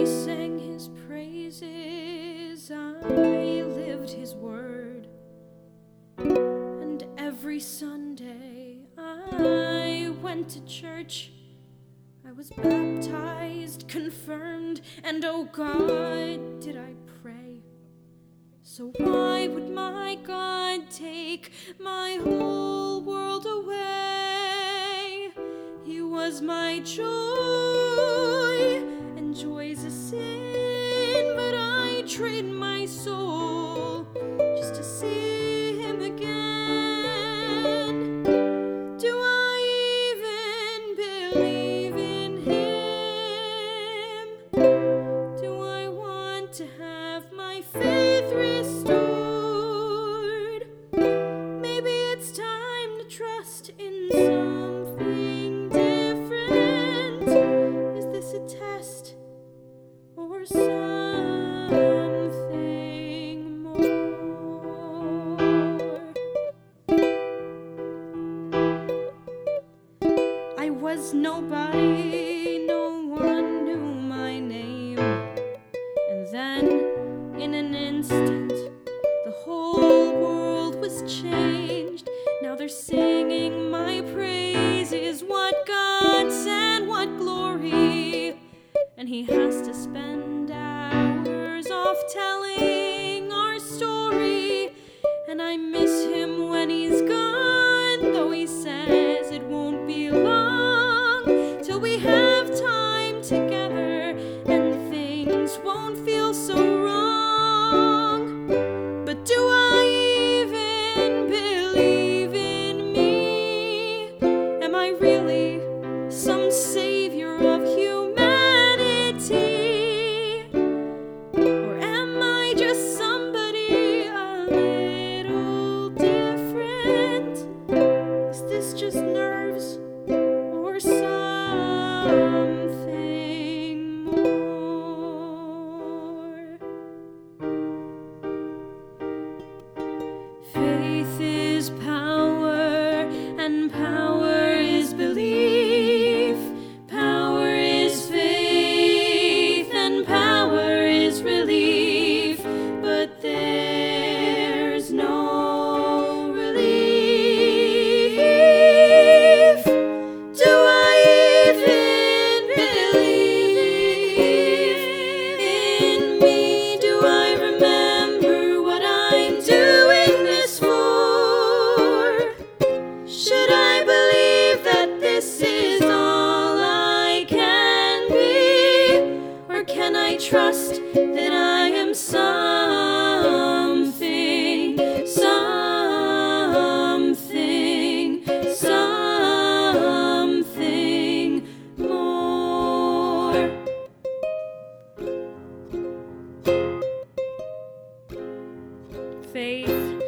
I sang his praises, I lived his word. And every Sunday I went to church. I was baptized, confirmed, and oh God, did I pray. So why would my God take my whole world away? He was my joy, sin, but I trade my soul was nobody, no one knew my name. And then, in an instant, the whole world was changed. Now they're singing my praises. What gods and what glory! And he has to spend hours off telling our story. And I miss him won't feel so trust that I am something, something, something more. Faith